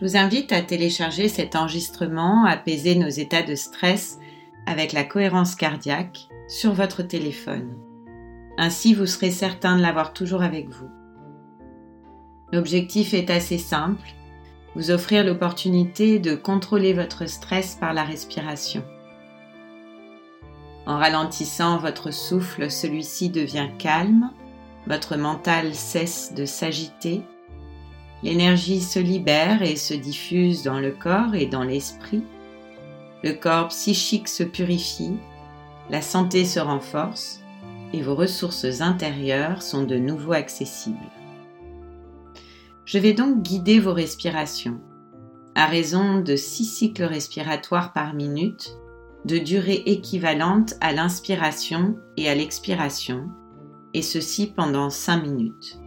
Je vous invite à télécharger cet enregistrement, apaiser nos états de stress avec la cohérence cardiaque sur votre téléphone. Ainsi, vous serez certain de l'avoir toujours avec vous. L'objectif est assez simple, vous offrir l'opportunité de contrôler votre stress par la respiration. En ralentissant votre souffle, celui-ci devient calme, votre mental cesse de s'agiter L'énergie se libère et se diffuse dans le corps et dans l'esprit. Le corps psychique se purifie, la santé se renforce et vos ressources intérieures sont de nouveau accessibles. Je vais donc guider vos respirations à raison de 6 cycles respiratoires par minute de durée équivalente à l'inspiration et à l'expiration, et ceci pendant 5 minutes.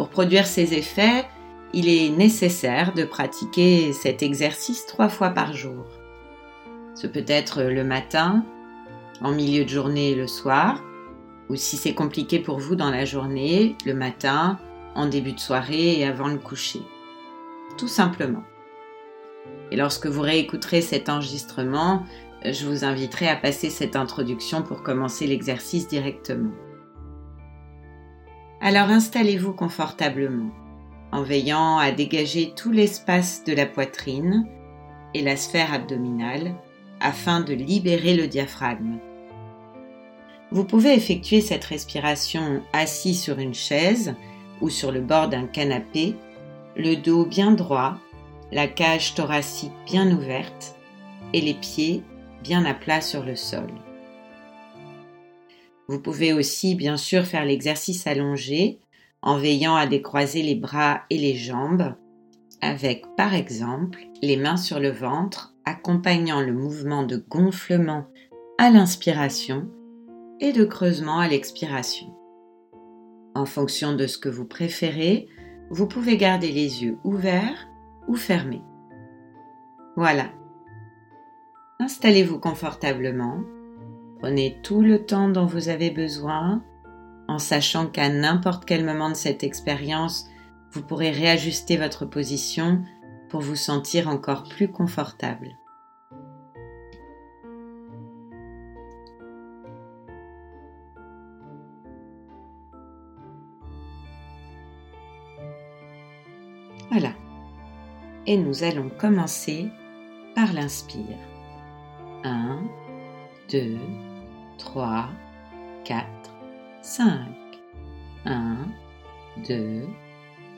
Pour produire ces effets, il est nécessaire de pratiquer cet exercice trois fois par jour. Ce peut être le matin, en milieu de journée et le soir, ou si c'est compliqué pour vous dans la journée, le matin, en début de soirée et avant le coucher. Tout simplement. Et lorsque vous réécouterez cet enregistrement, je vous inviterai à passer cette introduction pour commencer l'exercice directement. Alors installez-vous confortablement en veillant à dégager tout l'espace de la poitrine et la sphère abdominale afin de libérer le diaphragme. Vous pouvez effectuer cette respiration assis sur une chaise ou sur le bord d'un canapé, le dos bien droit, la cage thoracique bien ouverte et les pieds bien à plat sur le sol. Vous pouvez aussi bien sûr faire l'exercice allongé en veillant à décroiser les bras et les jambes avec par exemple les mains sur le ventre accompagnant le mouvement de gonflement à l'inspiration et de creusement à l'expiration. En fonction de ce que vous préférez, vous pouvez garder les yeux ouverts ou fermés. Voilà. Installez-vous confortablement Prenez tout le temps dont vous avez besoin, en sachant qu'à n'importe quel moment de cette expérience, vous pourrez réajuster votre position pour vous sentir encore plus confortable. Voilà. Et nous allons commencer par l'inspire. 1, 2, 3, 4, 5. 1, 2,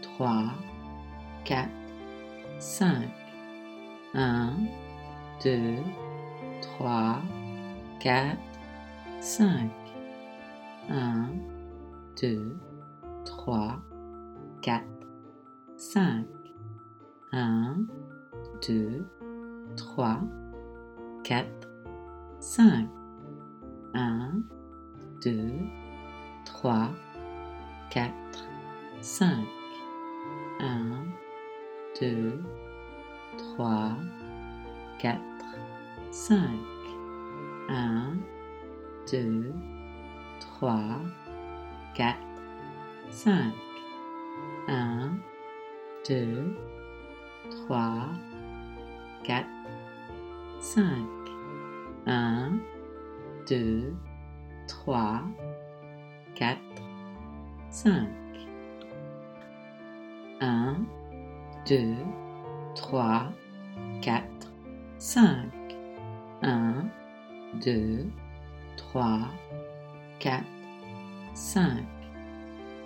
3, 4, 5. 1, 2, 3, 4, 5. 1, 2, 3, 4, 5. 1, 2, 3, 4, 5. 1, 2, 3, 4, 5. 1, 2, 3, 4, 5. 1, 2, 3, 4, 5. 1, 2, 3, 4, 5. 1, 2, 3, 4, 5. 1, 2, 3, 4, 5. 1, 2, 3, 4, 5.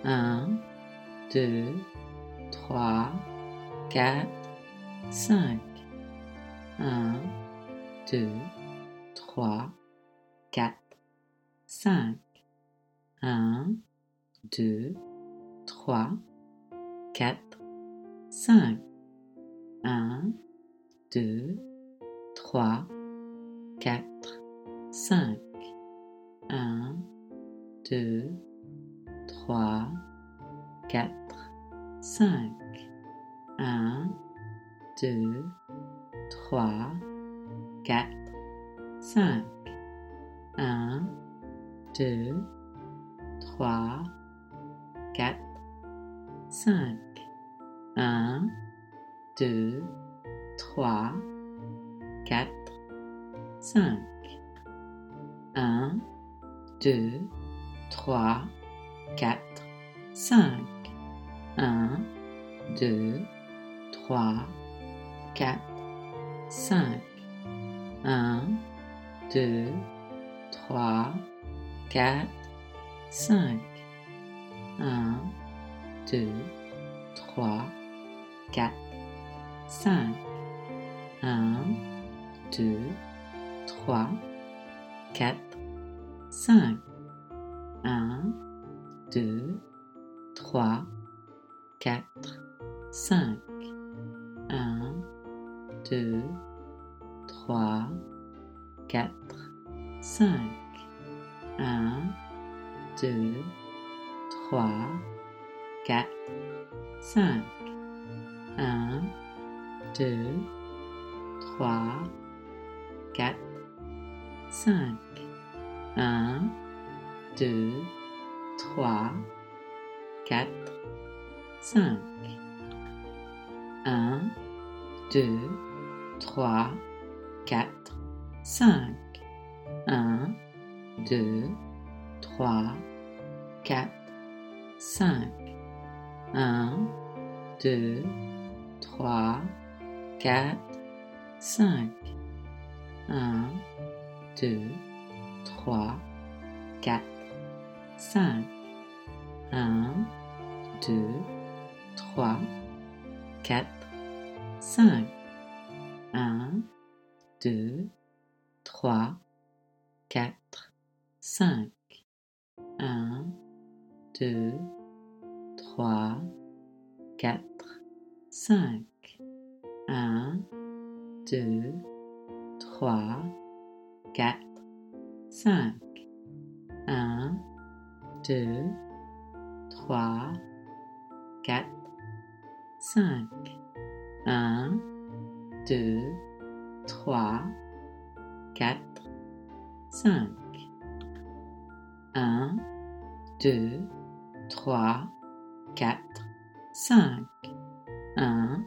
1, 2, 3, 4, 5. 1, 2, 3, 4, 5. 1, 2, 3, 4, 5. 1, 2, 3, 4, 5. 1, 2, 3, 4, 5. 1, 2, 3, 4, 5. 1, 2, 3, 4, 5. 1, 2, 3, 4, 5. 1, 2, 3, 4, 5. 1, 2, 3, 4, 5. 1, 2, 3, 4, 5. 1, 2, 3, 4, 5. 1, 2, 3, 4, 5. 1, 2, 3, 4, 5. 1, 2, 3, 4, 5. 1, 2, 3, 4, 5. 1, 2, 3, 4, 5. 1, 2, 3, 4, 5. 1, 2, 3, 4, 5. 1, 2, 3, 4, 5. 1, 2, 3, 4, 5. 1, 2, 3, 4, 5. 1, 2, 3, 4, 5. 1, 2, 3, 4, 5. 1, 2, 3, 4, 5. 1, 2, 3, 4, 5. 1, 2, 3, 4, 5. 1, 2, 3, 4, 5. 1, 2, 3, 4, 5. 1,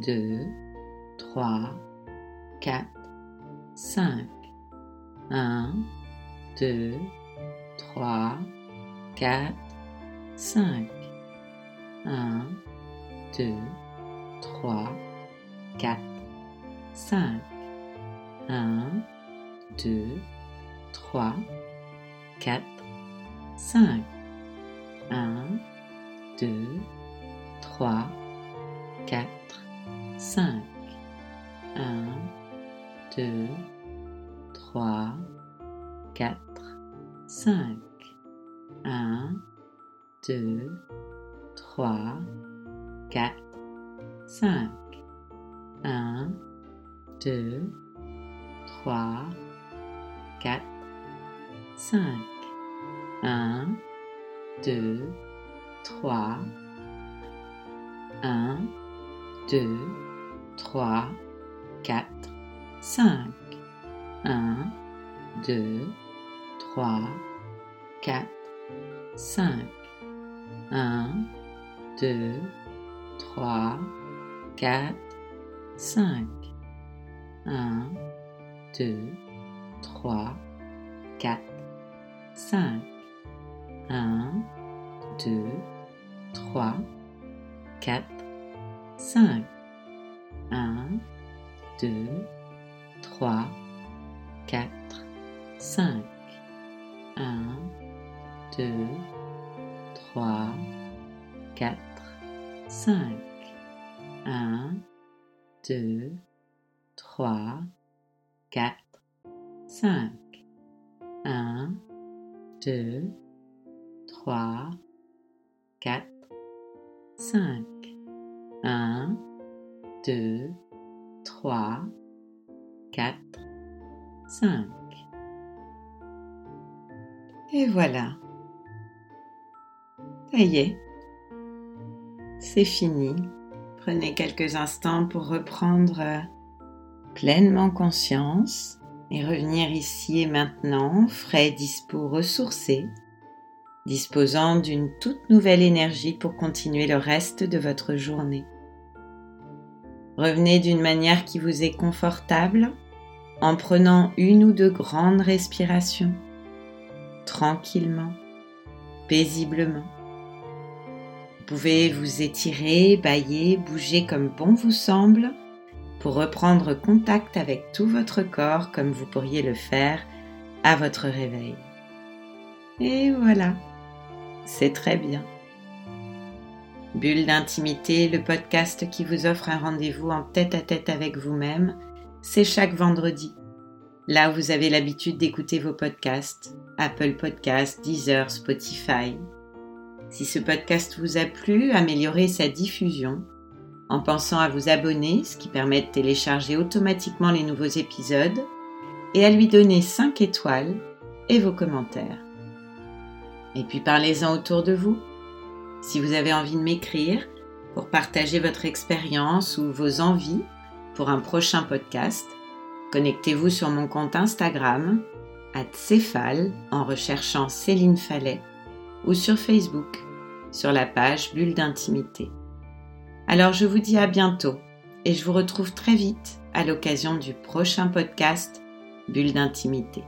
2, 3, 4, 5. 1, 2, 3, 4, 5. 1, 2, 3, 4, 5. 1, 2, 3, 4, 5. 1, 2, 3, 4, 5. 1, 2, 3, 4, 5. 1, 2, 3, 4, 5. 1, 2, 3, 4, 5. 1, 2, 3. 1, 2, 3, 4, 5. 1, 2, 3, 4, 5. 1, 2, 3, 4, 5. 1, 2, 3, 4, 5. 1, 2, 3, 4, 5. 1, 2, 3, 4, 5. 1, 2, 3, 4, 5. 1, 2, 3, 4, 5. 1, 2, 3, 4, 5. 1, 2, 3, 4, 5. Et voilà. Ça y est. C'est fini. Prenez quelques instants pour reprendre euh, pleinement conscience et revenir ici et maintenant, frais, dispo, ressourcé, disposant d'une toute nouvelle énergie pour continuer le reste de votre journée. Revenez d'une manière qui vous est confortable en prenant une ou deux grandes respirations, tranquillement, paisiblement. Vous pouvez vous étirer, bailler, bouger comme bon vous semble pour reprendre contact avec tout votre corps comme vous pourriez le faire à votre réveil. Et voilà, c'est très bien. Bulle d'intimité, le podcast qui vous offre un rendez-vous en tête à tête avec vous-même, c'est chaque vendredi. Là où vous avez l'habitude d'écouter vos podcasts, Apple Podcasts, Deezer, Spotify. Si ce podcast vous a plu, améliorez sa diffusion en pensant à vous abonner, ce qui permet de télécharger automatiquement les nouveaux épisodes, et à lui donner 5 étoiles et vos commentaires. Et puis parlez-en autour de vous. Si vous avez envie de m'écrire pour partager votre expérience ou vos envies pour un prochain podcast, connectez-vous sur mon compte Instagram, à Céphale, en recherchant Céline Fallet, ou sur Facebook, sur la page Bulle d'intimité. Alors je vous dis à bientôt et je vous retrouve très vite à l'occasion du prochain podcast Bulle d'intimité.